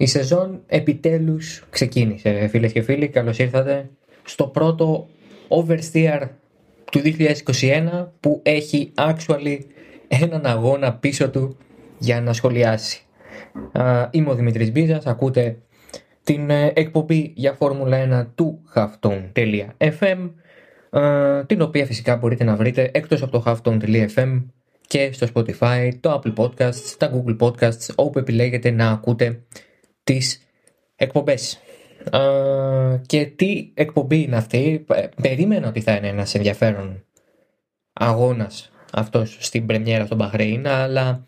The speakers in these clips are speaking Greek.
Η σεζόν επιτέλους ξεκίνησε φίλες και φίλοι, καλώς ήρθατε στο πρώτο Oversteer του 2021 που έχει actually έναν αγώνα πίσω του για να σχολιάσει. Είμαι ο Δημήτρης Μπίζας, ακούτε την ε, εκπομπή για Φόρμουλα 1 του halftone.fm την οποία φυσικά μπορείτε να βρείτε εκτός από το halftone.fm και στο Spotify, το Apple Podcasts, τα Google Podcasts όπου επιλέγετε να ακούτε τις εκπομπές. και τι εκπομπή είναι αυτή, περίμενα ότι θα είναι ένας ενδιαφέρον αγώνας αυτός στην πρεμιέρα στον Μπαχρέιν, αλλά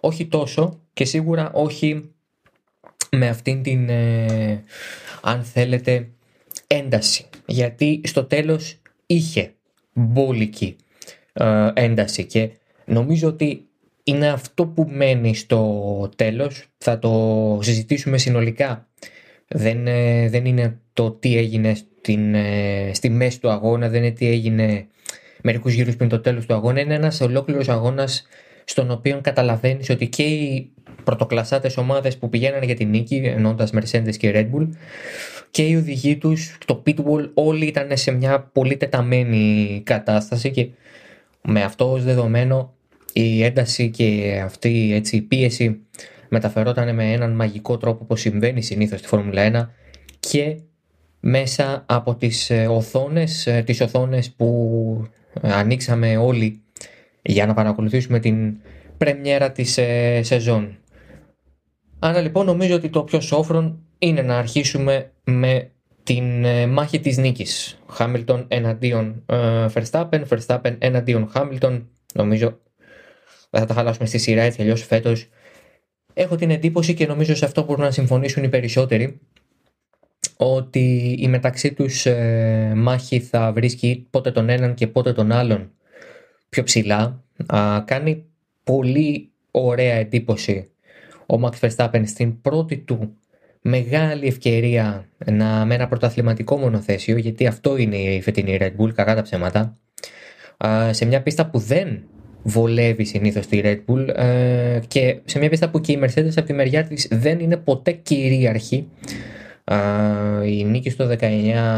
όχι τόσο και σίγουρα όχι με αυτήν την, ε, αν θέλετε, ένταση. Γιατί στο τέλος είχε μπόλικη ε, ένταση και νομίζω ότι είναι αυτό που μένει στο τέλος. Θα το συζητήσουμε συνολικά. Δεν, ε, δεν είναι το τι έγινε στην, ε, στη μέση του αγώνα, δεν είναι τι έγινε μερικούς γύρους πριν το τέλος του αγώνα. Είναι ένας ολόκληρος αγώνας στον οποίο καταλαβαίνεις ότι και οι πρωτοκλασσάτες ομάδες που πηγαίνανε για την νίκη, ενώντας Mercedes και Red Bull, και οι οδηγοί τους, το pitwall, όλοι ήταν σε μια πολύ τεταμένη κατάσταση και με αυτό ως δεδομένο η ένταση και αυτή έτσι, η πίεση μεταφερόταν με έναν μαγικό τρόπο όπως συμβαίνει συνήθως στη Φόρμουλα 1 και μέσα από τις ε, οθόνες, ε, τις οθόνες που ε, ανοίξαμε όλοι για να παρακολουθήσουμε την πρεμιέρα της σεζόν. Άρα λοιπόν νομίζω ότι το πιο σόφρον είναι να αρχίσουμε με την μάχη της νίκης. Χάμιλτον εναντίον Verstappen, Verstappen εναντίον Χάμιλτον. Νομίζω θα τα χαλάσουμε στη σειρά έτσι αλλιώς φέτος. Έχω την εντύπωση και νομίζω σε αυτό μπορούν να συμφωνήσουν οι περισσότεροι ότι η μεταξύ τους ε, μάχη θα βρίσκει πότε τον έναν και πότε τον άλλον πιο ψηλά. Α, κάνει πολύ ωραία εντύπωση ο Max Verstappen στην πρώτη του μεγάλη ευκαιρία να, με ένα πρωταθληματικό μονοθέσιο γιατί αυτό είναι η φετινή Red Bull, κακά τα ψέματα α, σε μια πίστα που δεν βολεύει συνήθως τη Red Bull ε, και σε μια πίστα που και η Mercedes από τη μεριά της δεν είναι ποτέ κυρίαρχη. Η νίκη, στο 19,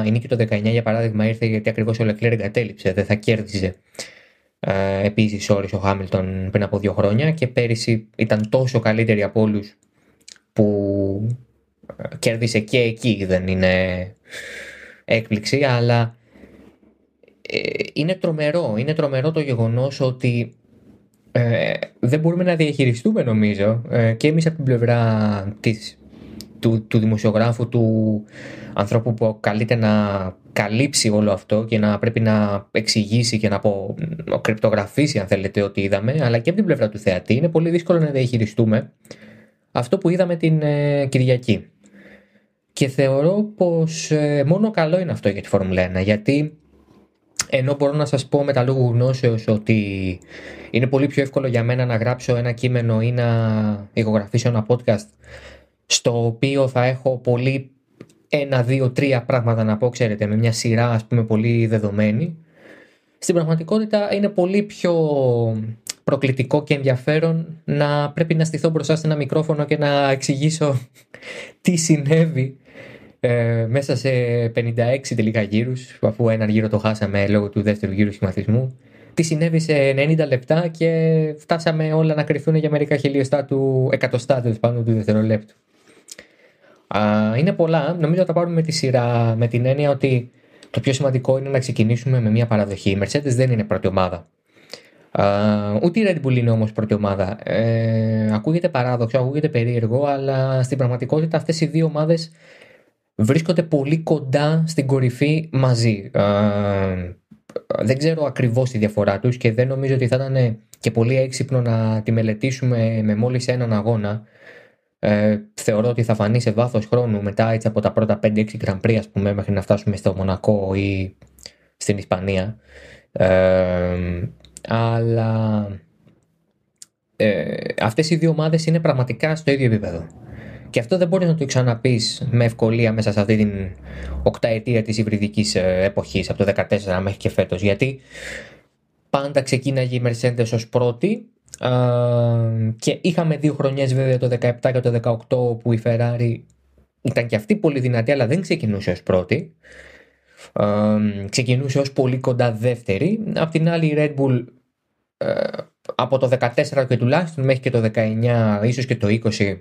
η νίκη το 19 για παράδειγμα ήρθε γιατί ακριβώς ο Leclerc εγκατέλειψε, δεν θα κέρδιζε. Ε, επίσης όρις ο Χάμιλτον πριν από δύο χρόνια και πέρυσι ήταν τόσο καλύτερη από όλους που ε, κέρδισε και εκεί δεν είναι έκπληξη αλλά είναι τρομερό, είναι τρομερό το γεγονός ότι ε, δεν μπορούμε να διαχειριστούμε νομίζω ε, και εμείς από την πλευρά της, του, του δημοσιογράφου, του ανθρώπου που καλείται να καλύψει όλο αυτό και να πρέπει να εξηγήσει και να απο, κρυπτογραφήσει αν θέλετε ότι είδαμε, αλλά και από την πλευρά του θεατή είναι πολύ δύσκολο να διαχειριστούμε αυτό που είδαμε την ε, Κυριακή. Και θεωρώ πως ε, μόνο καλό είναι αυτό για τη Φόρμουλα 1, γιατί ενώ μπορώ να σας πω με τα λόγου γνώσεως ότι είναι πολύ πιο εύκολο για μένα να γράψω ένα κείμενο ή να ηχογραφήσω ένα podcast στο οποίο θα έχω πολύ ένα, δύο, τρία πράγματα να πω, ξέρετε, με μια σειρά ας πούμε πολύ δεδομένη. Στην πραγματικότητα είναι πολύ πιο προκλητικό και ενδιαφέρον να πρέπει να στηθώ μπροστά σε ένα μικρόφωνο και να εξηγήσω τι συνέβη ε, μέσα σε 56 τελικά γύρους, αφού έναν γύρο το χάσαμε λόγω του δεύτερου γύρου σχηματισμού, τι συνέβη σε 90 λεπτά και φτάσαμε όλα να κρυφθούν για μερικά χιλιοστά του εκατοστά πάνω του δευτερολέπτου. Α, είναι πολλά. Νομίζω θα τα πάρουμε με τη σειρά με την έννοια ότι το πιο σημαντικό είναι να ξεκινήσουμε με μια παραδοχή. Η Mercedes δεν είναι πρώτη ομάδα. Α, ούτε η Red Bull είναι όμως πρώτη ομάδα. Ε, ακούγεται παράδοξο, ακούγεται περίεργο, αλλά στην πραγματικότητα αυτές οι δύο ομάδες βρίσκονται πολύ κοντά στην κορυφή μαζί. δεν ξέρω ακριβώς τη διαφορά τους και δεν νομίζω ότι θα ήταν και πολύ έξυπνο να τη μελετήσουμε με μόλις έναν αγώνα. Ε, θεωρώ ότι θα φανεί σε βάθος χρόνου μετά έτσι από τα πρώτα 5-6 Grand Prix ας πούμε μέχρι να φτάσουμε στο Μονακό ή στην Ισπανία. Ε, αλλά ε, αυτές οι δύο ομάδες είναι πραγματικά στο ίδιο επίπεδο. Και αυτό δεν μπορείς να το ξαναπείς με ευκολία μέσα σε αυτή την οκταετία της υβριδικής ε, εποχής από το 2014 μέχρι και φέτος. Γιατί πάντα ξεκίναγε η Mercedes ως πρώτη, και είχαμε δύο χρονιές βέβαια το 17 και το 18 που η Ferrari ήταν και αυτή πολύ δυνατή αλλά δεν ξεκινούσε ως πρώτη. ξεκινούσε ως πολύ κοντά δεύτερη. Απ' την άλλη η Red Bull ε, από το 14 και τουλάχιστον μέχρι και το 19 ίσως και το 20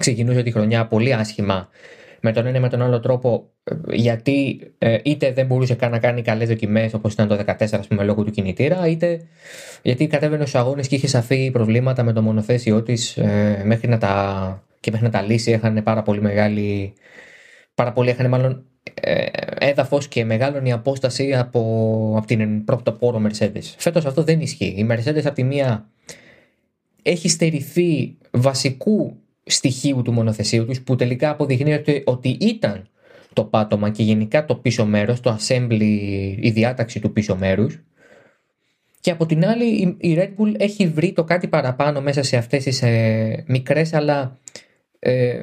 ξεκινούσε τη χρονιά πολύ άσχημα με τον ένα με τον άλλο τρόπο γιατί ε, είτε δεν μπορούσε καν να κάνει καλές δοκιμές όπως ήταν το 14 ας πούμε λόγω του κινητήρα είτε γιατί κατέβαινε στους αγώνες και είχε σαφή προβλήματα με το μονοθέσιό της ε, μέχρι να τα, και μέχρι να τα λύσει είχαν πάρα πολύ μεγάλη πάρα πολύ είχαν μάλλον ε, έδαφος και μεγάλωνη απόσταση από, από την πρωτοπόρο Mercedes. Φέτος αυτό δεν ισχύει. Η Mercedes από τη μία έχει στερηθεί βασικού στοιχείου του μονοθεσίου τους που τελικά αποδεικνύεται ότι ήταν το πάτωμα και γενικά το πίσω μέρος, το assembly, η διάταξη του πίσω μέρους και από την άλλη η Red Bull έχει βρει το κάτι παραπάνω μέσα σε αυτές τις ε, μικρές αλλά ε,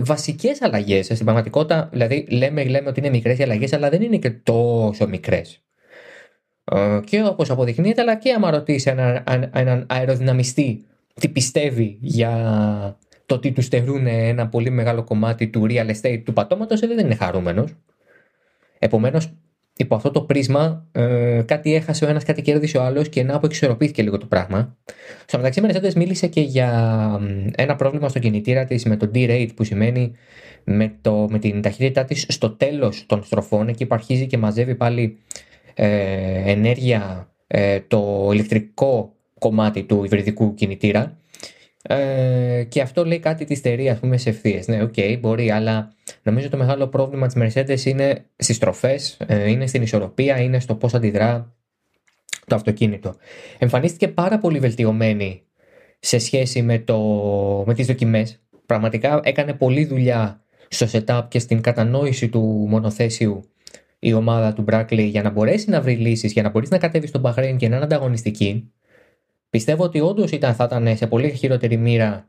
βασικές αλλαγές. Στην πραγματικότητα δηλαδή λέμε, λέμε ότι είναι μικρές οι αλλαγές αλλά δεν είναι και τόσο μικρές. Ε, και όπως αποδεικνύεται αλλά και άμα ρωτήσει έναν, έναν αεροδυναμιστή τι πιστεύει για το ότι τους στερούν ένα πολύ μεγάλο κομμάτι του real estate του πατώματος ε, δεν είναι χαρούμενος. Επομένως, υπό αυτό το πρίσμα, ε, κάτι έχασε ο ένας, κάτι κέρδισε ο άλλος και να εξισορροπήθηκε λίγο το πράγμα. Στο μεταξύ, Mercedes μίλησε και για ένα πρόβλημα στο κινητήρα της με το D-rate, που σημαίνει με, το, με την ταχύτητά της στο τέλος των στροφών, εκεί που αρχίζει και μαζεύει πάλι ε, ενέργεια ε, το ηλεκτρικό κομμάτι του υβριδικού κινητήρα ε, και αυτό λέει κάτι της εταιρείας, ας πούμε, σε ευθείες. Ναι, OK, okay, μπορεί, αλλά νομίζω το μεγάλο πρόβλημα της Mercedes είναι στις στροφέ, ε, είναι στην ισορροπία, είναι στο πώς αντιδρά το αυτοκίνητο. Εμφανίστηκε πάρα πολύ βελτιωμένη σε σχέση με, το, με τις δοκιμές. Πραγματικά έκανε πολλή δουλειά στο setup και στην κατανόηση του μονοθέσιου η ομάδα του Brackley για να μπορέσει να βρει λύσεις, για να μπορείς να κατέβεις στον Bahrain και να είναι ανταγωνιστική. Πιστεύω ότι όντως θα ήταν σε πολύ χειρότερη μοίρα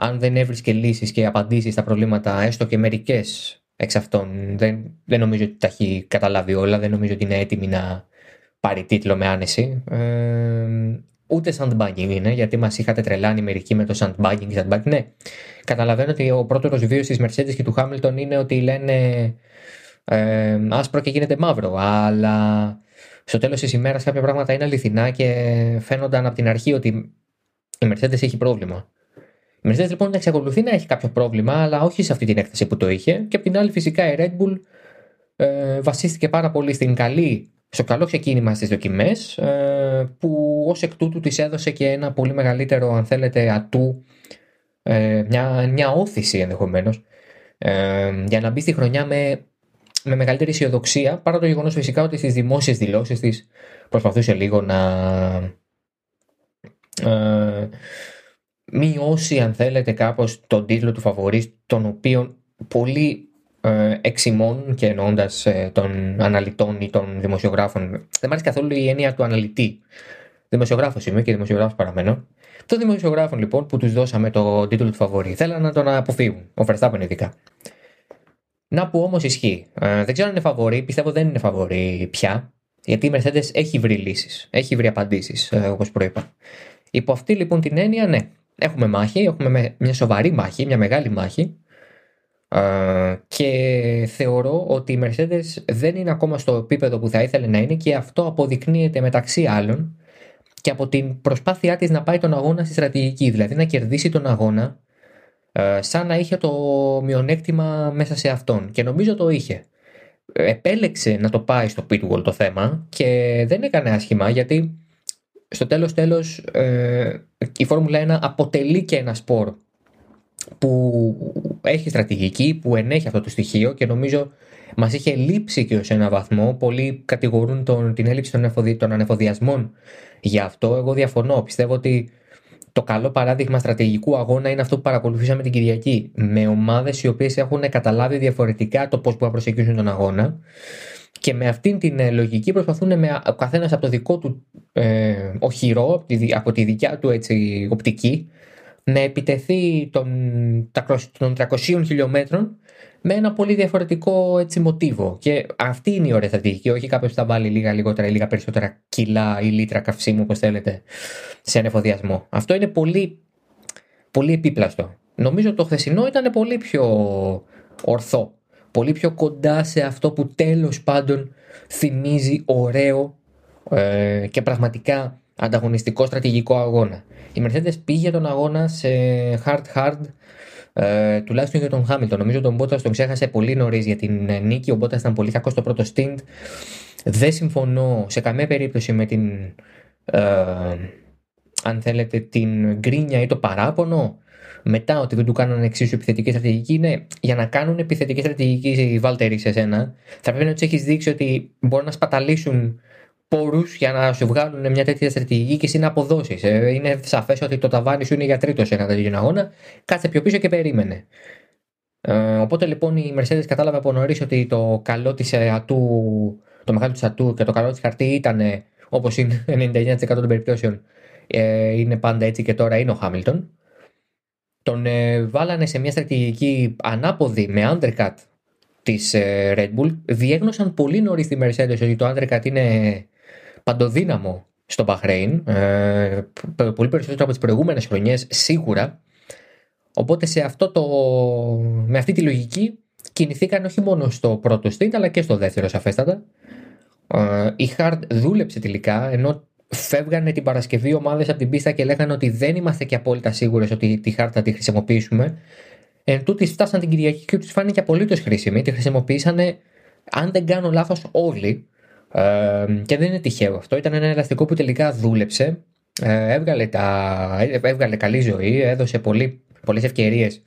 αν δεν έβρισκε λύσεις και απαντήσεις στα προβλήματα, έστω και μερικές εξ αυτών. Δεν, δεν νομίζω ότι τα έχει καταλάβει όλα, δεν νομίζω ότι είναι έτοιμη να πάρει τίτλο με άνεση. Ε, ούτε sandbagging είναι, γιατί μας είχατε τρελάνει μερικοί με το sandbagging. sandbagging. Ναι, καταλαβαίνω ότι ο πρώτος βίος της Mercedes και του Hamilton είναι ότι λένε ε, άσπρο και γίνεται μαύρο, αλλά στο τέλος της ημέρας κάποια πράγματα είναι αληθινά και φαίνονταν από την αρχή ότι η Mercedes έχει πρόβλημα. Η Mercedes λοιπόν εξακολουθεί να έχει κάποιο πρόβλημα, αλλά όχι σε αυτή την έκταση που το είχε. Και από την άλλη, φυσικά η Red Bull ε, βασίστηκε πάρα πολύ στην καλή, στο καλό ξεκίνημα στις δοκιμές, ε, που ως εκ τούτου της έδωσε και ένα πολύ μεγαλύτερο, αν θέλετε, ατού, ε, μια, μια όθηση ενδεχομένως, ε, για να μπει στη χρονιά με με μεγαλύτερη αισιοδοξία παρά το γεγονός φυσικά ότι στις δημόσιες δηλώσεις της προσπαθούσε λίγο να ε, μειώσει αν θέλετε κάπως τον τίτλο του φαβορή τον οποίο πολλοί ε, εξημών και εννοώντας ε, των αναλυτών ή των δημοσιογράφων. Δεν μου αρέσει καθόλου η έννοια του αναλυτή. Δημοσιογράφος είμαι και δημοσιογράφος παραμένω. Των δημοσιογράφων λοιπόν που τους δώσαμε το τίτλο του φαβορή θέλαν να τον αποφύγουν. Ο Verstappen ειδικά να που όμως ισχύει. Ε, δεν ξέρω αν είναι φαβορή, πιστεύω δεν είναι φαβορή πια. Γιατί η Mercedes έχει βρει λύσεις, έχει βρει απαντήσεις, ε, όπως προείπα. Υπό αυτή λοιπόν την έννοια, ναι, έχουμε μάχη, έχουμε μια σοβαρή μάχη, μια μεγάλη μάχη. Ε, και θεωρώ ότι η Mercedes δεν είναι ακόμα στο επίπεδο που θα ήθελε να είναι και αυτό αποδεικνύεται μεταξύ άλλων και από την προσπάθειά της να πάει τον αγώνα στη στρατηγική, δηλαδή να κερδίσει τον αγώνα ε, σαν να είχε το μειονέκτημα μέσα σε αυτόν και νομίζω το είχε. Επέλεξε να το πάει στο pitwall το θέμα και δεν έκανε άσχημα γιατί στο τέλος τέλος ε, η Φόρμουλα 1 αποτελεί και ένα σπορ που έχει στρατηγική, που ενέχει αυτό το στοιχείο και νομίζω μας είχε λείψει και ως ένα βαθμό. Πολλοί κατηγορούν τον, την έλλειψη των, εφοδι, των ανεφοδιασμών για αυτό. Εγώ διαφωνώ. Πιστεύω ότι το καλό παράδειγμα στρατηγικού αγώνα είναι αυτό που παρακολουθήσαμε την Κυριακή. Με ομάδες οι οποίες έχουν καταλάβει διαφορετικά το πώς μπορούν να προσεγγίσουν τον αγώνα και με αυτήν την ε, λογική προσπαθούν με ο καθένας από το δικό του ε, οχυρό, από τη, από τη δικιά του έτσι, οπτική, να επιτεθεί των, των 300 χιλιόμετρων με ένα πολύ διαφορετικό έτσι, μοτίβο. Και αυτή είναι η ωραία στρατηγική. Όχι κάποιος που θα βάλει λίγα λιγότερα ή λίγα περισσότερα κιλά ή λίτρα καυσίμου, όπως θέλετε, σε ανεφοδιασμό. Αυτό είναι πολύ, πολύ επίπλαστο. Νομίζω το χθεσινό ήταν πολύ πιο ορθό. Πολύ πιο κοντά σε αυτό που τέλος πάντων θυμίζει ωραίο ε, και πραγματικά ανταγωνιστικό στρατηγικό αγώνα. Η Mercedes πήγε τον αγώνα σε hard-hard ε, τουλάχιστον για τον Χάμιλτον. Νομίζω τον Μπότα τον ξέχασε πολύ νωρίς για την ε, νίκη. Ο Μπότα ήταν πολύ κακός στο πρώτο stint. Δεν συμφωνώ σε καμία περίπτωση με την. Ε, αν θέλετε, την γκρίνια ή το παράπονο μετά ότι δεν του κάνανε εξίσου επιθετική στρατηγική είναι για να κάνουν επιθετική στρατηγική οι Βάλτεροι σε σένα. Θα πρέπει να τους έχεις δείξει ότι μπορούν να σπαταλήσουν πόρους για να σου βγάλουν μια τέτοια στρατηγική και εσύ να αποδώσεις. Ε, είναι σαφές ότι το ταβάνι σου είναι για τρίτος σε ένα τέτοιο αγώνα. Κάτσε πιο πίσω και περίμενε. Ε, οπότε λοιπόν η Mercedes κατάλαβε από νωρίς ότι το καλό της ατού, το μεγάλο της ατού και το καλό της χαρτί ήταν όπως είναι 99% των περιπτώσεων. Ε, είναι πάντα έτσι και τώρα είναι ο Χάμιλτον. Τον ε, βάλανε σε μια στρατηγική ανάποδη με undercut της ε, Red Bull. Διέγνωσαν πολύ νωρίς τη Mercedes ότι το undercut είναι παντοδύναμο στο Bahrain, ε, πολύ περισσότερο από τις προηγούμενες χρονιές σίγουρα. Οπότε σε αυτό το, με αυτή τη λογική κινηθήκαν όχι μόνο στο πρώτο stint αλλά και στο δεύτερο σαφέστατα. Ε, η Hard δούλεψε τελικά ενώ φεύγανε την Παρασκευή ομάδες από την πίστα και λέγανε ότι δεν είμαστε και απόλυτα σίγουρες ότι τη Hard θα τη χρησιμοποιήσουμε. Εν τούτη φτάσαν την Κυριακή και τους φάνηκε απολύτως χρήσιμη. Τη χρησιμοποίησαν, αν δεν κάνω λάθος, όλοι και δεν είναι τυχαίο αυτό. Ήταν ένα ελαστικό που τελικά δούλεψε. Ε, έβγαλε, τα, έβγαλε καλή ζωή, έδωσε πολύ, πολλές ευκαιρίες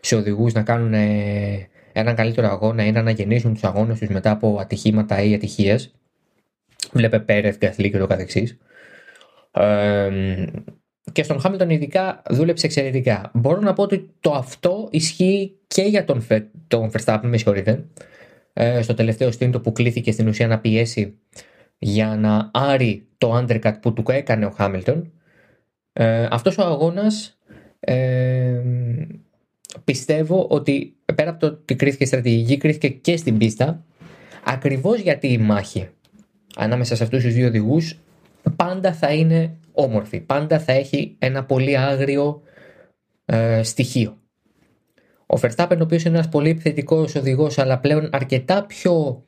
σε οδηγούς να κάνουν ε, έναν καλύτερο αγώνα ή να αναγεννήσουν τους αγώνες τους μετά από ατυχήματα ή ατυχίες. Βλέπε Πέρεθ, Γκαθλή και το καθεξής. και στον Χάμιλτον ειδικά δούλεψε εξαιρετικά. Μπορώ να πω ότι το αυτό ισχύει και για τον, τον Verstappen, με συγχωρείτε. Ε, στο τελευταίο στήντο που κλήθηκε στην ουσία να πιέσει για να άρει το undercut που του έκανε ο Χάμιλτον. Ε, αυτός ο αγώνας ε, πιστεύω ότι πέρα από το ότι κρίθηκε στρατηγική, κρίθηκε και στην πίστα ακριβώς γιατί η μάχη ανάμεσα σε αυτούς τους δύο οδηγούς πάντα θα είναι όμορφη, πάντα θα έχει ένα πολύ άγριο ε, στοιχείο. Ο Verstappen, ο οποίος είναι ένας πολύ επιθετικός οδηγός, αλλά πλέον αρκετά πιο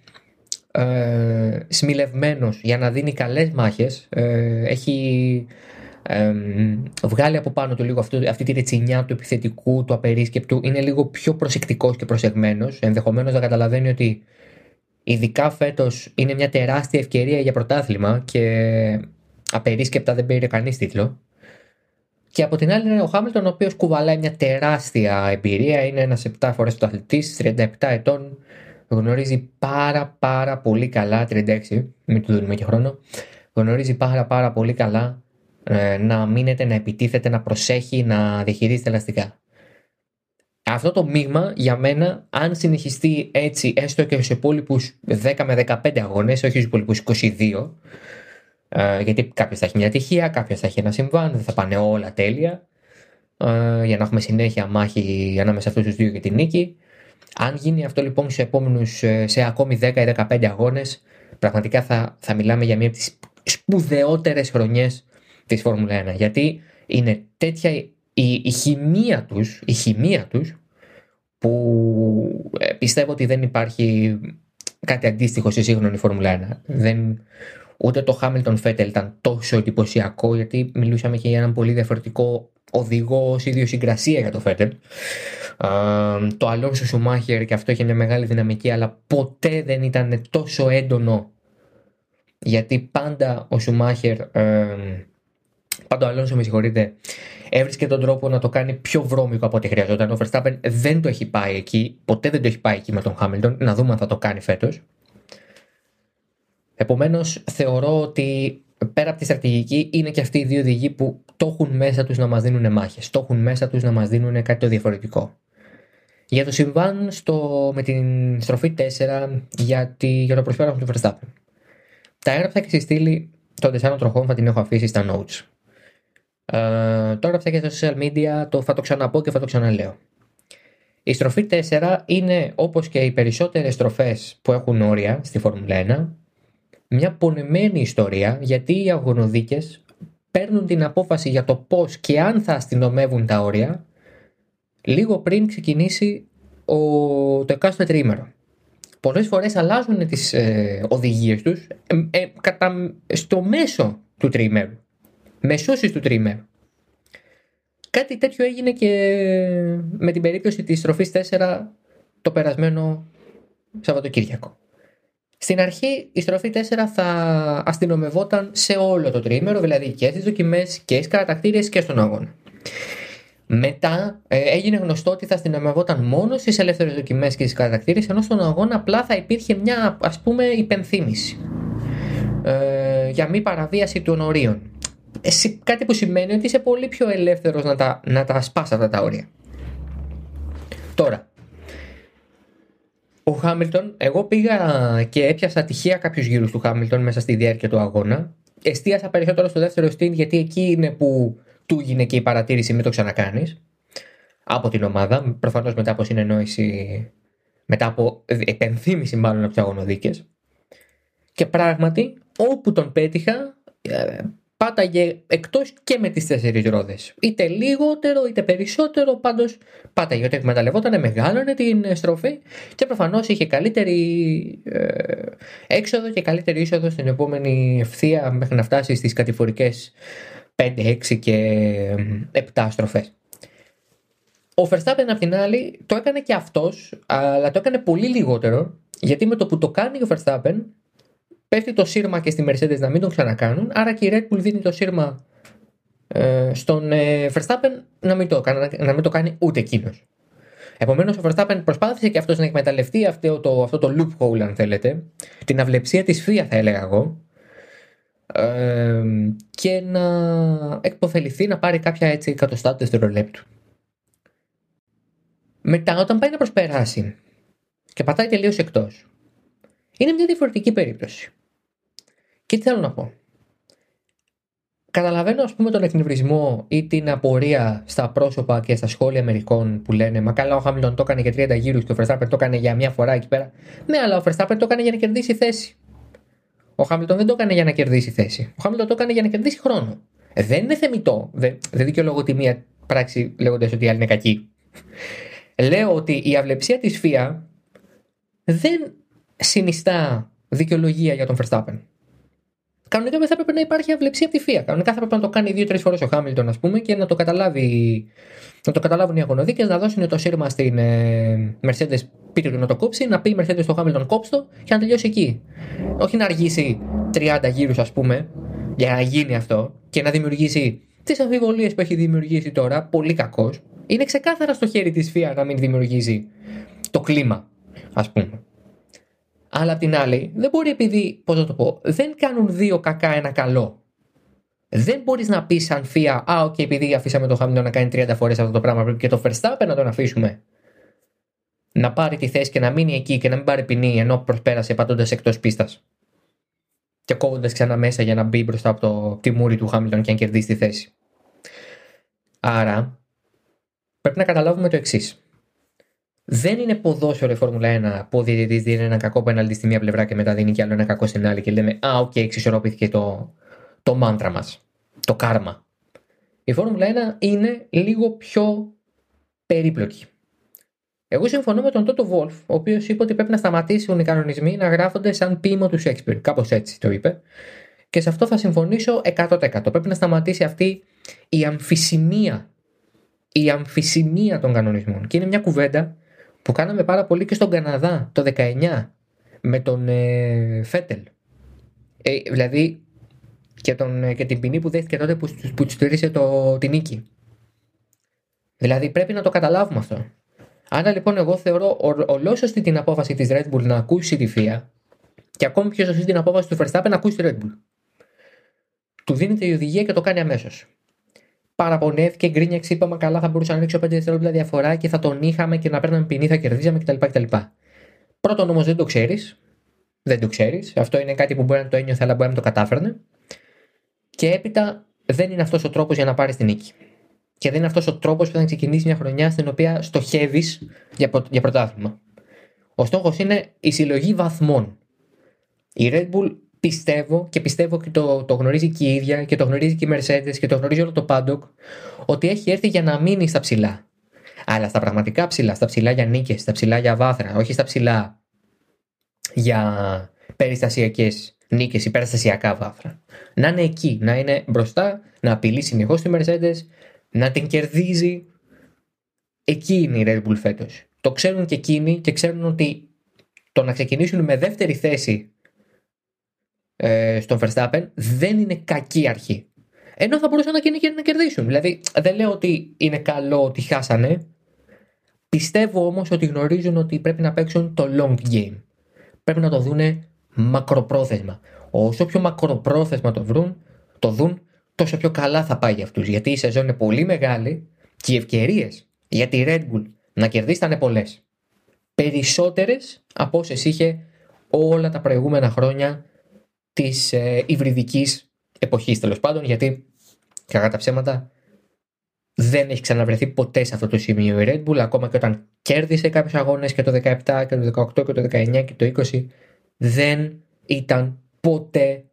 ε, σμιλευμένος για να δίνει καλές μάχες, ε, έχει ε, βγάλει από πάνω του λίγο αυτή, αυτή τη ρετσινιά του επιθετικού, του απερίσκεπτου. Είναι λίγο πιο προσεκτικός και προσεγμένος. Ενδεχομένως να καταλαβαίνει ότι ειδικά φέτος είναι μια τεράστια ευκαιρία για πρωτάθλημα και απερίσκεπτα δεν πήρε κανείς τίτλο. Και από την άλλη είναι ο Χάμιλτον, ο οποίος κουβαλάει μια τεράστια εμπειρία. Είναι ένας 7 φορές του αθλητής, 37 ετών. Γνωρίζει πάρα πάρα πολύ καλά, 36, μην του δίνουμε και χρόνο. Γνωρίζει πάρα πάρα πολύ καλά ε, να μείνεται, να επιτίθεται, να προσέχει, να διαχειρίζεται ελαστικά. Αυτό το μείγμα για μένα, αν συνεχιστεί έτσι έστω και στους υπόλοιπους 10 με 15 αγώνες, όχι στους υπόλοιπους 22, ε, γιατί κάποιος θα έχει μια ατυχία, κάποιος θα έχει ένα συμβάν, δεν θα πάνε όλα τέλεια. Ε, για να έχουμε συνέχεια μάχη ανάμεσα αυτούς τους δύο για την νίκη. Αν γίνει αυτό λοιπόν σε επόμενους, ε, σε ακόμη 10 ή 15 αγώνες, πραγματικά θα, θα μιλάμε για μία από τις σπουδαιότερες χρονιές της Φόρμουλα 1. Γιατί είναι τέτοια η, η χημεία τους, η χημεία τους, που πιστεύω ότι δεν υπάρχει κάτι αντίστοιχο στη σύγχρονη Φόρμουλα 1. Δεν, Ούτε το Hamilton Vettel ήταν τόσο εντυπωσιακό γιατί μιλούσαμε και για έναν πολύ διαφορετικό οδηγό ως ιδιοσυγκρασία για το Vettel. το Alonso Schumacher και αυτό είχε μια μεγάλη δυναμική αλλά ποτέ δεν ήταν τόσο έντονο γιατί πάντα ο Schumacher, πάντα ο Alonso με συγχωρείτε, έβρισκε τον τρόπο να το κάνει πιο βρώμικο από ό,τι χρειαζόταν. Ο Verstappen δεν το έχει πάει εκεί, ποτέ δεν το έχει πάει εκεί με τον Hamilton, να δούμε αν θα το κάνει φέτος. Επομένως, θεωρώ ότι πέρα από τη στρατηγική είναι και αυτοί οι δύο οδηγοί που το έχουν μέσα τους να μας δίνουν μάχες. Το έχουν μέσα τους να μας δίνουν κάτι το διαφορετικό. Για το συμβάν στο, με την στροφή 4 για, τη, για το προσφέρον του Verstappen. Τα έγραψα και στη στήλη των 4 τροχών θα την έχω αφήσει στα notes. Ε, τώρα πια στα social media το θα το ξαναπώ και θα το ξαναλέω. Η στροφή 4 είναι όπως και οι περισσότερες στροφές που έχουν όρια στη Φόρμουλα 1 μια πονεμένη ιστορία γιατί οι αγωνοδίκες παίρνουν την απόφαση για το πώς και αν θα αστυνομεύουν τα όρια λίγο πριν ξεκινήσει ο, το εκάστοτε τρίμερο. Πολλές φορές αλλάζουν τις ε, οδηγίες τους ε, ε, κατά, στο μέσο του τρίμερου. Μεσούσεις του τρίμερου. Κάτι τέτοιο έγινε και με την περίπτωση της στροφής 4 το περασμένο Σαββατοκύριακο. Στην αρχή η στροφή 4 θα αστυνομευόταν σε όλο το τρίμερο, δηλαδή και στις δοκιμές και στις κατακτήριες και στον αγώνα. Μετά ε, έγινε γνωστό ότι θα αστυνομευόταν μόνο στις ελεύθερες δοκιμές και στις κατακτήριες, ενώ στον αγώνα απλά θα υπήρχε μια ας πούμε υπενθύμηση ε, για μη παραβίαση των ορίων. Ε, κάτι που σημαίνει ότι είσαι πολύ πιο ελεύθερος να τα, να τα σπάς αυτά τα όρια. Τώρα, ο Χάμιλτον, εγώ πήγα και έπιασα τυχαία κάποιους γύρους του Χάμιλτον μέσα στη διάρκεια του αγώνα. Εστίασα περισσότερο στο δεύτερο στυλ γιατί εκεί είναι που του έγινε και η παρατήρηση μην το ξανακάνεις από την ομάδα. Προφανώς μετά από συνεννόηση, μετά από επενθύμηση μάλλον από τους αγωνοδίκες. Και πράγματι, όπου τον πέτυχα, ε, πάταγε εκτός και με τις τέσσερις ρόδες. Είτε λιγότερο είτε περισσότερο, πάντως πάταγε ότι εκμεταλλευόταν, μεγάλωνε την στροφή και προφανώς είχε καλύτερη ε, έξοδο και καλύτερη είσοδο στην επόμενη ευθεία μέχρι να φτάσει στις κατηφορικές 5, 6 και 7 στροφές. Ο Verstappen απ' την άλλη το έκανε και αυτός, αλλά το έκανε πολύ λιγότερο γιατί με το που το κάνει ο Verstappen πέφτει το σύρμα και στη Mercedes να μην τον ξανακάνουν, άρα και η Red Bull δίνει το σύρμα ε, στον ε, Verstappen να μην, το, να μην το κάνει ούτε εκείνος. Επομένως, ο Verstappen προσπάθησε και αυτός να εκμεταλλευτεί αυτό το, αυτό το loophole, αν θέλετε, την αυλεψία της FIA, θα έλεγα εγώ, ε, και να εκποφεληθεί να πάρει κάποια έτσι εκατοστά του δευτερολέπτου. Μετά, όταν πάει να προσπεράσει και πατάει τελείως εκτός, είναι μια διαφορετική περίπτωση. Και τι θέλω να πω. Καταλαβαίνω ας πούμε τον εκνευρισμό ή την απορία στα πρόσωπα και στα σχόλια μερικών που λένε Μα καλά ο Χάμιλτον το έκανε για 30 γύρους και ο Verstappen το έκανε για μια φορά εκεί πέρα. Ναι, αλλά ο Verstappen το έκανε για να κερδίσει θέση. Ο Χάμιλτον δεν το έκανε για να κερδίσει θέση. Ο Χάμιλτον το έκανε για να κερδίσει χρόνο. Ε, δεν είναι θεμητό. Δεν, δεν δικαιολογώ τη μία πράξη λέγοντας ότι η άλλη είναι κακή. Λέω ότι η αυλεψία της FIA δεν συνιστά δικαιολογία για τον Verstappen. Κανονικά δεν θα έπρεπε να υπάρχει αυλεψία από τη FIA. Κανονικά θα έπρεπε να το κάνει δύο-τρεις φορές ο Χάμιλτον, ας πούμε, και να το, καταλάβει, να το καταλάβουν οι αγωνοδίκες, να δώσουν το σύρμα στην ε, Mercedes, πείτε του να το κόψει, να πει η Mercedes στο Χάμιλτον κόψτο και να τελειώσει εκεί. Όχι να αργήσει 30 γύρους, ας πούμε, για να γίνει αυτό και να δημιουργήσει τις αμφιβολίες που έχει δημιουργήσει τώρα, πολύ κακός. Είναι ξεκάθαρα στο χέρι της FIA να μην δημιουργήσει το κλίμα, ας πούμε. Αλλά απ' την άλλη, δεν μπορεί επειδή, πώς να το πω, δεν κάνουν δύο κακά ένα καλό. Δεν μπορείς να πεις σαν FIA, Α, OK, okay, επειδή αφήσαμε το Χάμιλτον να κάνει 30 φορές αυτό το πράγμα, πρέπει και το Verstappen να τον αφήσουμε. Να πάρει τη θέση και να μείνει εκεί και να μην πάρει ποινή ενώ προσπέρασε πατώντας εκτός πίστας. Και κόβοντας ξανά μέσα για να μπει μπροστά από τη μούρη του Χάμιλτον και να κερδίσει τη θέση. Άρα, πρέπει να καταλάβουμε το εξής. Δεν είναι ποδόσφαιρο η Φόρμουλα 1 που ο διαιτητής δίνει ένα κακό πέναλτι στη μία πλευρά και μετά δίνει και άλλο ένα κακό στην άλλη και λέμε Α, OK, okay, εξισορροπήθηκε το, το μάντρα μας. Το κάρμα. Η Φόρμουλα 1 είναι λίγο πιο περίπλοκη. Εγώ συμφωνώ με τον Τότο Βολφ, ο οποίος είπε ότι πρέπει να σταματήσουν οι κανονισμοί να γράφονται σαν ποίημα του Σέξπιρ. Κάπως έτσι το είπε. Και σε αυτό θα συμφωνήσω 100%. Πρέπει να σταματήσει αυτή η αμφισημία. Η αμφισημία των κανονισμών. Και είναι μια κουβέντα που κάναμε πάρα πολύ και στον Καναδά το 19 με τον ε, Φέτελ. Ε, δηλαδή και, τον, ε, και την ποινή που δέχτηκε τότε που, που του στήρισε το, την νίκη. Δηλαδή πρέπει να το καταλάβουμε αυτό. Άρα λοιπόν εγώ θεωρώ ολόσωστη την απόφαση της Red Bull να ακούσει τη FIA και ακόμη πιο σωστή την απόφαση του Verstappen να ακούσει τη Red Bull. Του δίνεται η οδηγία και το κάνει αμέσως παραπονέθηκε, γκρίνιαξε, είπαμε καλά θα μπορούσα να ρίξω 5 δευτερόλεπτα διαφορά και θα τον είχαμε και να παίρναμε ποινή, θα κερδίζαμε κτλ. κτλ. Πρώτον όμως δεν το ξέρεις. Δεν το ξέρεις. Αυτό είναι κάτι που μπορεί να το ένιωθε, αλλά μπορεί να το κατάφερνε. Και έπειτα δεν είναι αυτός ο τρόπος για να πάρεις την νίκη. Και δεν είναι αυτός ο τρόπος που θα ξεκινήσεις μια χρονιά στην οποία στοχεύεις για, για πρωτάθλημα. Ο στόχος είναι η συλλογή βαθμών. Η Red Bull πιστεύω και πιστεύω και το, το γνωρίζει και η ίδια και το γνωρίζει και η Mercedes και το γνωρίζει όλο το Paddock ότι έχει έρθει για να μείνει στα ψηλά. Αλλά στα πραγματικά ψηλά, στα ψηλά για νίκες, στα ψηλά για βάθρα, όχι στα ψηλά για περιστασιακές νίκες ή περιστασιακά βάθρα. Να είναι εκεί, να είναι μπροστά, να απειλεί συνεχώς τη Mercedes, να την κερδίζει. Εκεί είναι η Red Bull φέτος. Το ξέρουν και εκείνοι και ξέρουν ότι το να ξεκινήσουν με δεύτερη θέση ε, στον Verstappen δεν είναι κακή αρχή. Ενώ θα μπορούσαν να, να κερδίσουν. Δηλαδή, δεν λέω ότι είναι καλό ότι χάσανε. Πιστεύω όμως ότι γνωρίζουν ότι πρέπει να παίξουν το long game. Πρέπει να το δούνε μακροπρόθεσμα. Όσο πιο μακροπρόθεσμα το βρουν, το δουν, τόσο πιο καλά θα πάει για αυτούς. Γιατί η σεζόν είναι πολύ μεγάλη και οι ευκαιρίες για τη Red Bull να κερδίσει θα είναι πολλές. Περισσότερες από όσε είχε όλα τα προηγούμενα χρόνια της ε, υβριδικής εποχής τέλος πάντων. Γιατί, κατά τα ψέματα, δεν έχει ξαναβρεθεί ποτέ σε αυτό το σημείο η Red Bull, ακόμα και όταν κέρδισε κάποιους αγώνες και το 17 και το 18 και το 19 και το 20, δεν ήταν ποτέ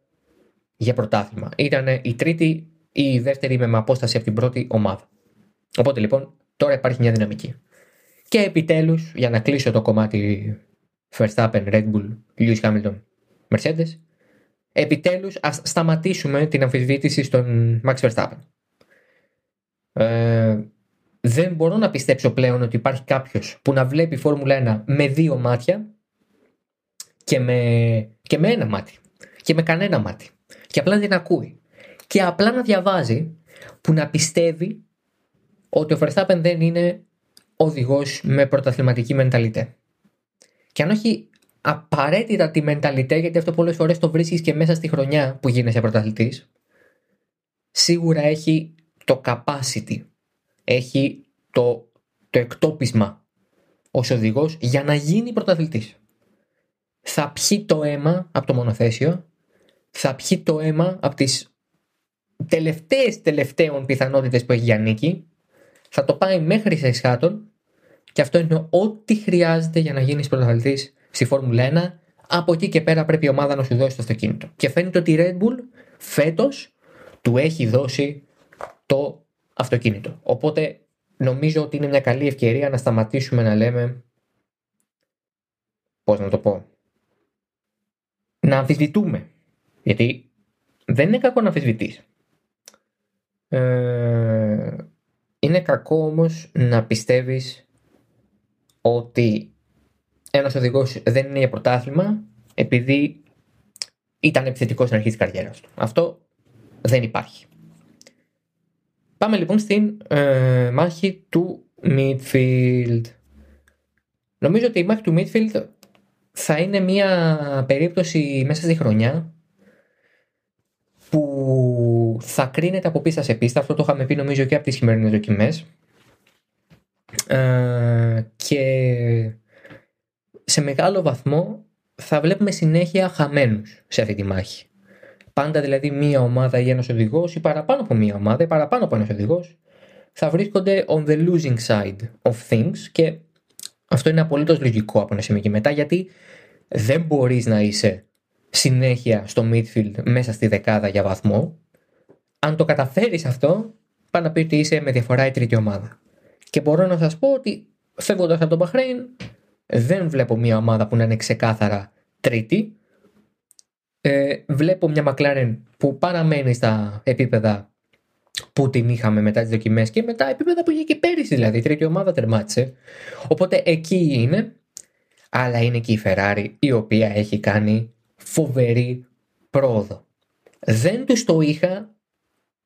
για πρωτάθλημα. Ήταν η τρίτη ή η δεύτερη με απόσταση από την πρώτη ομάδα. Οπότε λοιπόν τώρα υπάρχει μια δυναμική. Και επιτέλους, για να κλείσω το κομμάτι Verstappen, Red Bull, Lewis Hamilton, Mercedes, επιτέλους ας σταματήσουμε την αμφισβήτηση στον Max Verstappen. Ε, δεν μπορώ να πιστέψω πλέον ότι υπάρχει κάποιος που να βλέπει Φόρμουλα 1 με δύο μάτια και με, και με ένα μάτι και με κανένα μάτι και απλά δεν ακούει και απλά να διαβάζει που να πιστεύει ότι ο Verstappen δεν είναι οδηγός με πρωταθληματική μενταλιτέ. Και αν όχι απαραίτητα τη μενταλιτέ, γιατί αυτό πολλές φορές το βρίσκεις και μέσα στη χρονιά που γίνεσαι πρωταθλητής, σίγουρα έχει το capacity, έχει το, το εκτόπισμα ως οδηγός για να γίνει πρωταθλητής. Θα πιει το αίμα από το μονοθέσιο, θα πιει το αίμα από τις τελευταίες τελευταίων πιθανότητες που έχει για νίκη, θα το πάει μέχρι σε εσχάτων και αυτό είναι ό,τι χρειάζεται για να γίνεις πρωταθλητής στη Φόρμουλα 1. Από εκεί και πέρα πρέπει η ομάδα να σου δώσει το αυτοκίνητο. Και φαίνεται ότι η Red Bull φέτος του έχει δώσει το αυτοκίνητο. Οπότε νομίζω ότι είναι μια καλή ευκαιρία να σταματήσουμε να λέμε. Πώς να το πω. Να αμφισβητούμε. Γιατί δεν είναι κακό να αμφισβητείς. Ε, είναι κακό όμως να πιστεύεις ότι ένας οδηγός δεν είναι για πρωτάθλημα επειδή ήταν επιθετικός στην αρχή της καριέρας του. Αυτό δεν υπάρχει. Πάμε λοιπόν στην ε, μάχη του midfield. Νομίζω ότι η μάχη του midfield θα είναι μια περίπτωση μέσα στη χρονιά που θα κρίνεται από πίστα σε πίστα. Αυτό το είχαμε πει νομίζω και από τις σημερινές δοκιμές. Ε, και σε μεγάλο βαθμό θα βλέπουμε συνέχεια χαμένους σε αυτή τη μάχη. Πάντα δηλαδή μία ομάδα ή ένας οδηγός ή παραπάνω από μία ομάδα ή παραπάνω από ένας οδηγός θα βρίσκονται on the losing side of things και αυτό είναι απολύτως λογικό από ένα σημείο και μετά γιατί δεν μπορείς να είσαι συνέχεια στο midfield μέσα στη δεκάδα για βαθμό. Αν το καταφέρεις αυτό, πάει να πεις ότι είσαι με διαφορά η τρίτη ομάδα. Και μπορώ να σας πω ότι φεύγοντας από τον Μπαχρέιν, δεν βλέπω μια ομάδα που να είναι ξεκάθαρα τρίτη. Ε, βλέπω μια McLaren που παραμένει στα επίπεδα που την είχαμε μετά τις δοκιμές και μετά επίπεδα που είχε και πέρυσι δηλαδή, η τρίτη ομάδα τερμάτισε. Οπότε εκεί είναι, αλλά είναι και η Ferrari η οποία έχει κάνει φοβερή πρόοδο. Δεν τους το είχα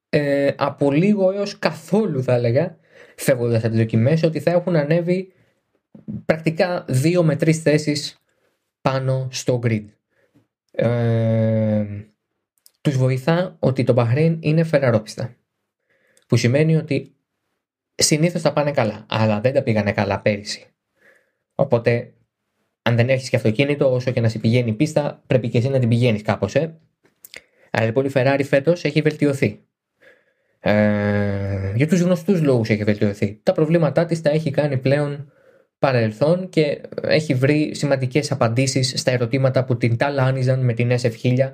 ε, από λίγο έως καθόλου θα έλεγα φεύγοντας από τις δοκιμές ότι θα έχουν ανέβει πρακτικά δύο με τρεις θέσεις πάνω στο grid. Ε, τους βοηθά ότι το Bahrain είναι φεραρόπιστα. Που σημαίνει ότι συνήθως θα πάνε καλά, αλλά δεν τα πήγανε καλά πέρυσι. Οπότε αν δεν έχεις και αυτοκίνητο, όσο και να σε πηγαίνει η πίστα, πρέπει και εσύ να την πηγαίνεις κάπως, ε. Αλλά λοιπόν η Ferrari φέτος έχει βελτιωθεί. Ε, για τους γνωστούς λόγους έχει βελτιωθεί. Τα προβλήματά της τα έχει κάνει πλέον παρελθόν και έχει βρει σημαντικές απαντήσεις στα ερωτήματα που την ταλάνιζαν με την SF1000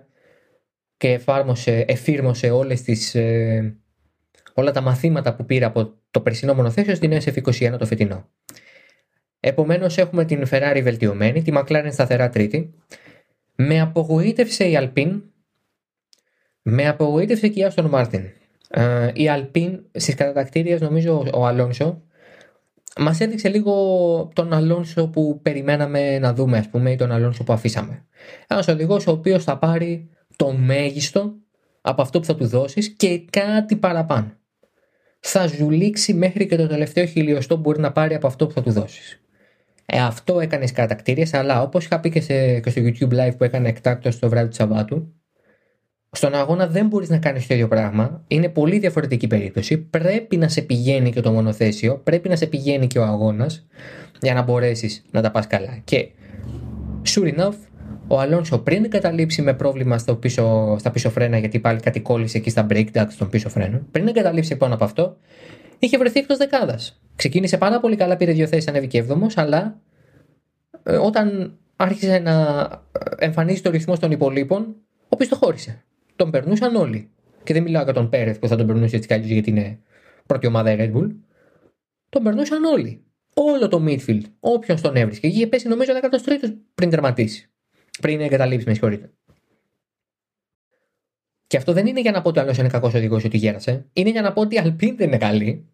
και εφάρμοσε, εφήρμοσε όλες τις, ε, όλα τα μαθήματα που πήρε από το περσινό μονοθέσιο στην SF21 το φετινό. Επομένως έχουμε την Ferrari βελτιωμένη, τη McLaren σταθερά τρίτη. Με απογοήτευσε η Alpine, με απογοήτευσε και η Aston Martin. Ε, η Alpine στις κατατακτήριες νομίζω ο Αλόνσο Μας έδειξε λίγο τον Αλόνσο που περιμέναμε να δούμε, ας πούμε, ή τον Αλόνσο που αφήσαμε. Ένας οδηγός ο οποίος θα πάρει το μέγιστο από αυτό που θα του δώσεις και κάτι παραπάνω. Θα ζουλήξει μέχρι και το τελευταίο χιλιοστό που μπορεί να πάρει από αυτό που θα του δώσεις. Ε, αυτό έκανε στις κατακτήριες, αλλά όπως είχα πει και, σε, και στο YouTube Live που έκανε εκτάκτο το βράδυ του Σαββάτου, στον αγώνα δεν μπορείς να κάνεις το ίδιο πράγμα. Είναι πολύ διαφορετική περίπτωση. Πρέπει να σε πηγαίνει και το μονοθέσιο, πρέπει να σε πηγαίνει και ο αγώνας για να μπορέσεις να τα πας καλά. Και sure enough, ο Αλόνσο πριν εγκαταλείψει με πρόβλημα στο πίσω, στα πίσω φρένα, γιατί πάλι κάτι κόλλησε εκεί στα breakdowns των πίσω φρένων, πριν εγκαταλείψει πάνω από αυτό, είχε βρεθεί εκτός δεκάδας. Ξεκίνησε πάρα πολύ καλά, πήρε δύο θέσεις, ανέβηκε έβδομος, αλλά ε, όταν άρχισε να εμφανίζει το ρυθμό των υπολείπων, ο χώρισε τον περνούσαν όλοι. Και δεν μιλάω για τον Πέρεθ που θα τον περνούσε έτσι κι γιατί είναι πρώτη ομάδα η Red Bull. Τον περνούσαν όλοι. Όλο το midfield. Όποιον τον έβρισκε. Είχε πέσει νομίζω 13ο πριν τερματίσει. Πριν εγκαταλείψει, με συγχωρείτε. Και αυτό δεν είναι για να πω ότι ο άλλος είναι κακός οδηγός ότι γέρασε. Είναι για να πω ότι η Alpine δεν είναι καλή.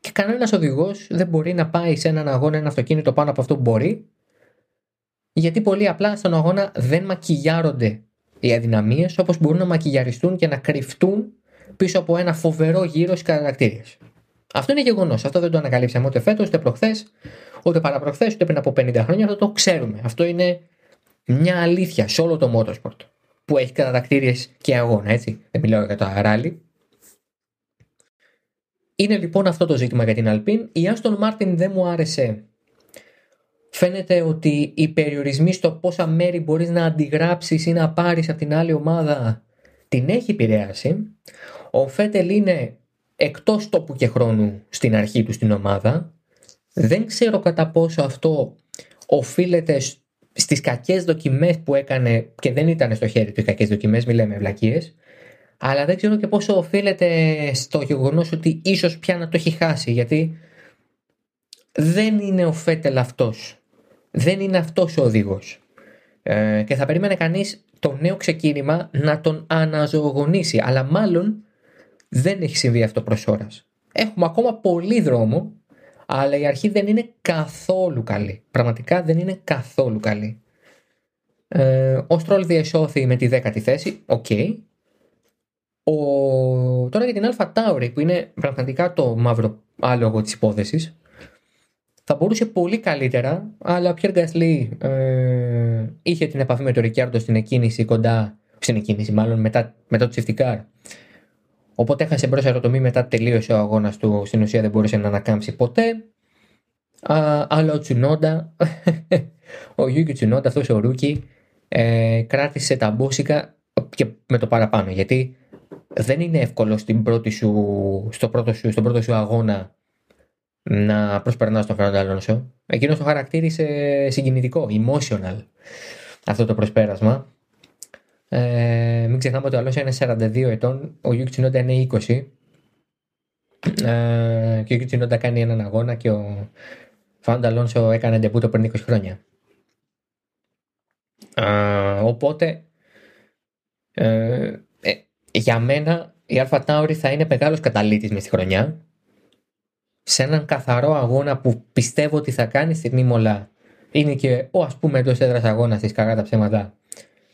Και κανένας οδηγός δεν μπορεί να πάει σε έναν αγώνα ένα αυτοκίνητο πάνω από αυτό που μπορεί. Γιατί πολύ απλά στον αγώνα δεν μακιγιάρονται οι αδυναμίες όπως μπορούν να μακιγιαριστούν και να κρυφτούν πίσω από ένα φοβερό γύρο στις κατακτήριε. Αυτό είναι γεγονός. Αυτό δεν το ανακαλύψαμε ούτε φέτος, ούτε προχθές, ούτε παραπροχθές, ούτε πριν από 50 χρόνια. Αυτό το ξέρουμε. Αυτό είναι μια αλήθεια σε όλο το motorsport που έχει κατακτήριε και αγώνα, έτσι. Δεν μιλάω για το ράλι. Είναι λοιπόν αυτό το ζήτημα για την Alpine. Η Aston Martin δεν μου άρεσε φαίνεται ότι οι περιορισμοί στο πόσα μέρη μπορείς να αντιγράψεις ή να πάρεις από την άλλη ομάδα την έχει επηρεάσει. Ο Φέτελ είναι εκτός τόπου και χρόνου στην αρχή του στην ομάδα. Δεν ξέρω κατά πόσο αυτό οφείλεται στις κακές δοκιμές που έκανε και δεν ήταν στο χέρι του οι κακές δοκιμές, μην λέμε βλακίες. Αλλά δεν ξέρω και πόσο οφείλεται στο γεγονός ότι ίσως πια να το έχει χάσει γιατί δεν είναι ο Φέτελ αυτός δεν είναι αυτός ο οδηγός. Ε, και θα περίμενε κανείς το νέο ξεκίνημα να τον αναζωογονήσει, αλλά μάλλον δεν έχει συμβεί αυτό προς ώρας. Έχουμε ακόμα πολύ δρόμο, αλλά η αρχή δεν είναι καθόλου καλή. Πραγματικά δεν είναι καθόλου καλή. Ε, ο Στρόλ διεσώθη με τη δέκατη θέση, οκ. Okay. Ο... Τώρα για την Αλφα Τάουρι που είναι πραγματικά το μαύρο άλογο της υπόθεσης θα μπορούσε πολύ καλύτερα, αλλά ο Πιέρ Γκασλή ε, είχε την επαφή με τον Ρικιάρντο στην εκκίνηση κοντά, στην εκκίνηση μάλλον μετά, μετά το τσιφτικάρ. Οπότε έχασε μπρος αεροτομή μετά τελείωσε ο αγώνας του. Στην ουσία δεν μπορούσε να ανακάμψει ποτέ. Α, αλλά ο Τσουνόντα, ο Γιούγκη Τσουνόντα, αυτός ο Ρούκι, ε, κράτησε τα μπόσικα και με το παραπάνω. Γιατί δεν είναι εύκολο στην πρώτη σου, στο πρώτο σου, στον πρώτο σου αγώνα να προσπερνά στον Φερνάντο Αλόνσο. Εκείνος το χαρακτήρισε συγκινητικό, emotional αυτό το προσπέρασμα. Ε, μην ξεχνάμε ότι ο Αλόνσο είναι 42 ετών, ο Γιούκη Τσινόντα είναι 20. Ε, και ο Γιούκη Τσινόντα κάνει έναν αγώνα και ο Φερνάντο Αλόνσο έκανε ντεπούτο πριν 20 χρόνια. Ε, οπότε, ε, για μένα η Αλφα Τάουρι θα είναι μεγάλος καταλήτης μες στη χρονιά σε έναν καθαρό αγώνα που πιστεύω ότι θα κάνει στη Μίμολα είναι και ο ας πούμε εντός έδρας αγώνας της κακά τα ψέματα.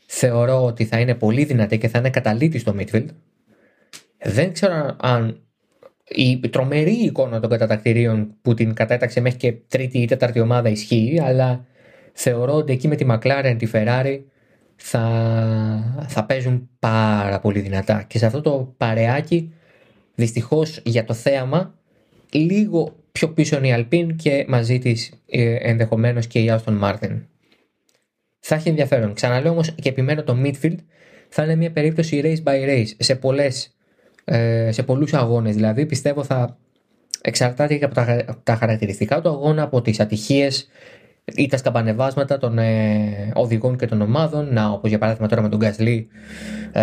Θεωρώ ότι θα είναι πολύ δυνατή και θα είναι καταλήτη στο midfield. Δεν ξέρω αν η τρομερή εικόνα των κατατακτηρίων που την κατέταξε μέχρι και τρίτη ή τέταρτη ομάδα ισχύει αλλά θεωρώ ότι εκεί με τη McLaren, τη Ferrari θα, θα παίζουν πάρα πολύ δυνατά. Και σε αυτό το παρεάκι δυστυχώς για το θέαμα λίγο πιο πίσω είναι η Alpine και μαζί της ε, ενδεχομένως και η Aston Martin. Θα έχει ενδιαφέρον. Ξαναλέω όμως και επιμένω το midfield θα είναι μια περίπτωση race by race. Σε πολλές ε, σε πολλούς αγώνες δηλαδή πιστεύω θα εξαρτάται και από τα, τα χαρακτηριστικά του αγώνα, από τις ατυχίες ή τα σκαμπανεβάσματα των ε, οδηγών και των ομάδων. Να, όπως για παράδειγμα τώρα με τον Γκασλή ε,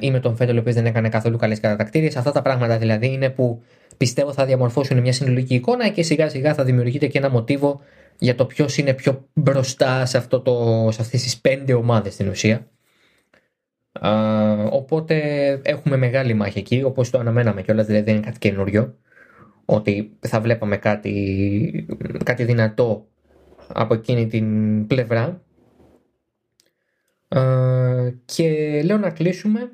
ή με τον Φέτελ, ο οποίος δεν έκανε καθόλου καλές κατατακτήριες. Αυτά τα πράγματα δηλαδή είναι που πιστεύω θα διαμορφώσουν μια συνολική εικόνα και σιγά σιγά θα δημιουργείται και ένα μοτίβο για το ποιος είναι πιο μπροστά σε, αυτό το, σε αυτές τις πέντε ομάδες στην ουσία. Α, οπότε έχουμε μεγάλη μάχη εκεί, όπως το αναμέναμε κιόλας, δηλαδή δεν είναι κάτι καινούριο, ότι θα βλέπαμε κάτι, κάτι δυνατό από εκείνη την πλευρά. Α, και λέω να κλείσουμε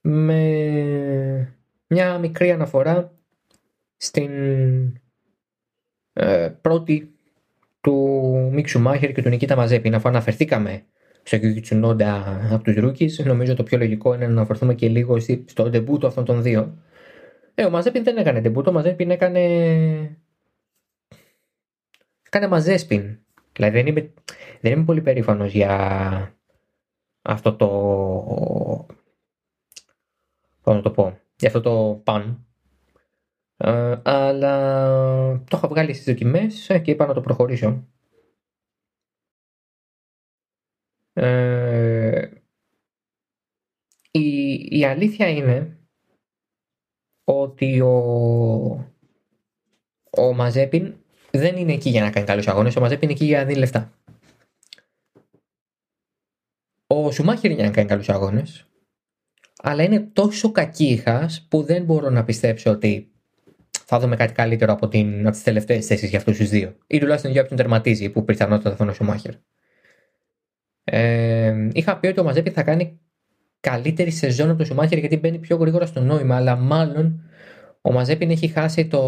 με μια μικρή αναφορά στην ε, πρώτη του Μίξου Μάχερ και του Νικήτα Μαζέπη. Αφού αναφερθήκαμε στο Τσουνόντα από τους Ρούκη, νομίζω το πιο λογικό είναι να αναφερθούμε και λίγο στο ντεμπούτο αυτών των δύο. Ε, ο Μαζέπιν δεν έκανε ντεμπούτο, ο Μαζέπιν έκανε. Έκανε μαζέσπιν. Δηλαδή δεν είμαι, δεν είμαι πολύ περήφανος για αυτό το. Πώς να το πω. Για αυτό το παν ε, αλλά το είχα βγάλει στις δοκιμές και είπα να το προχωρήσω. Ε, η, η αλήθεια είναι ότι ο, ο Μαζέπιν δεν είναι εκεί για να κάνει καλούς αγώνες, ο Μαζέπιν είναι εκεί για να δίνει λεφτά. Ο Σουμάχερ είναι για να κάνει καλούς αγώνες, αλλά είναι τόσο κακήχας που δεν μπορώ να πιστέψω ότι θα δούμε κάτι καλύτερο από, την, από τις τελευταίες θέσεις για αυτούς τους δύο. Ή τουλάχιστον για όποιον τερματίζει, που πιθανότατα θα είναι ο Σουμάχερ. Ε, είχα πει ότι ο Μαζέπη θα κάνει καλύτερη σεζόν από το Σουμάχερ γιατί μπαίνει πιο γρήγορα στο νόημα, αλλά μάλλον ο Μαζέπιν έχει χάσει το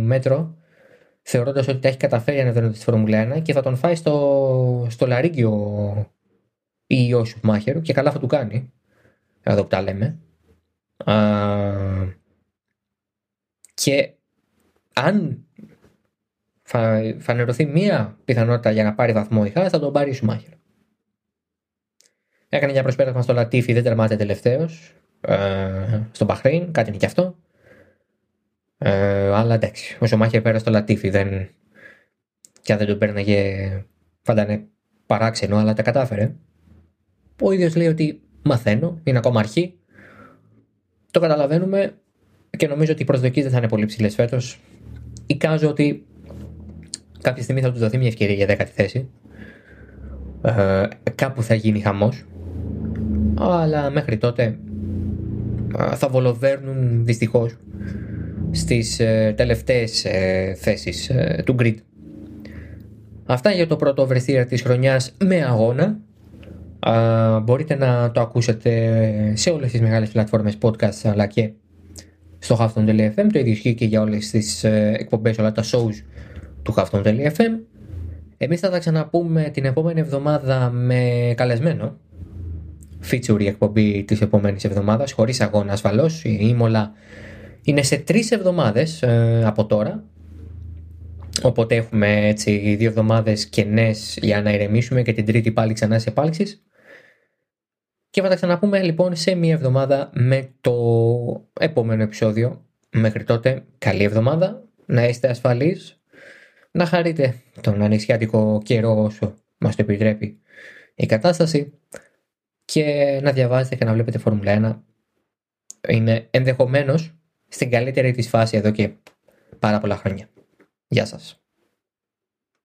μέτρο θεωρώντας ότι τα έχει καταφέρει ανεβαίνοντα στη Φορμουλά 1 και θα τον φάει στο, στο Λαρίγκιο ή ο Σουμάχερ και καλά θα του κάνει. Εδώ που τα λέμε. Και αν φανερωθεί μία πιθανότητα για να πάρει βαθμό η Χά, θα τον πάρει η Σουμάχερ. Έκανε μια προσπέρασμα στο Λατίφι, δεν τερμάτισε τελευταίος. Ε, στο Μπαχρέιν, κάτι είναι και αυτό. Ε, αλλά εντάξει, ο Σουμάχερ πέρασε στο Λατίφι. Δεν... Και αν δεν τον πέρναγε, φαντάνε παράξενο, αλλά τα κατάφερε. Ο ίδιος λέει ότι μαθαίνω, είναι ακόμα αρχή. Το καταλαβαίνουμε και νομίζω ότι οι προσδοκίες δεν θα είναι πολύ ψηλές φέτος. Εικάζω ότι κάποια στιγμή θα τους δοθεί μια ευκαιρία για δέκατη θέση. Ε, κάπου θα γίνει χαμός. Αλλά μέχρι τότε ε, θα βολοβέρνουν δυστυχώς στις ε, τελευταίες ε, θέσεις ε, του grid. Αυτά για το πρώτο oversteer της χρονιάς με αγώνα. Μπορείτε να το ακούσετε σε όλες τις μεγάλες πλατφόρμες podcast αλλά και στο Hafton.fm. Το ίδιο ισχύει και για όλες τις ε, εκπομπές, όλα τα shows του Hafton.fm. Εμείς θα τα ξαναπούμε την επόμενη εβδομάδα με καλεσμένο. Feature η εκπομπή της επόμενης εβδομάδας, χωρίς αγώνα ασφαλώς. Η Ήμολα είναι σε τρεις εβδομάδες ε, από τώρα. Οπότε έχουμε έτσι δύο εβδομάδες κενές για να ηρεμήσουμε και την τρίτη πάλι ξανά σε επάλξει. Και θα τα ξαναπούμε λοιπόν σε μία εβδομάδα με το επόμενο επεισόδιο. Μέχρι τότε, καλή εβδομάδα, να είστε ασφαλείς, να χαρείτε τον ανοιξιάτικο καιρό όσο μας το επιτρέπει η κατάσταση και να διαβάζετε και να βλέπετε Φόρμουλα 1. Είναι ενδεχομένως στην καλύτερη της φάση εδώ και πάρα πολλά χρόνια. Γεια σας.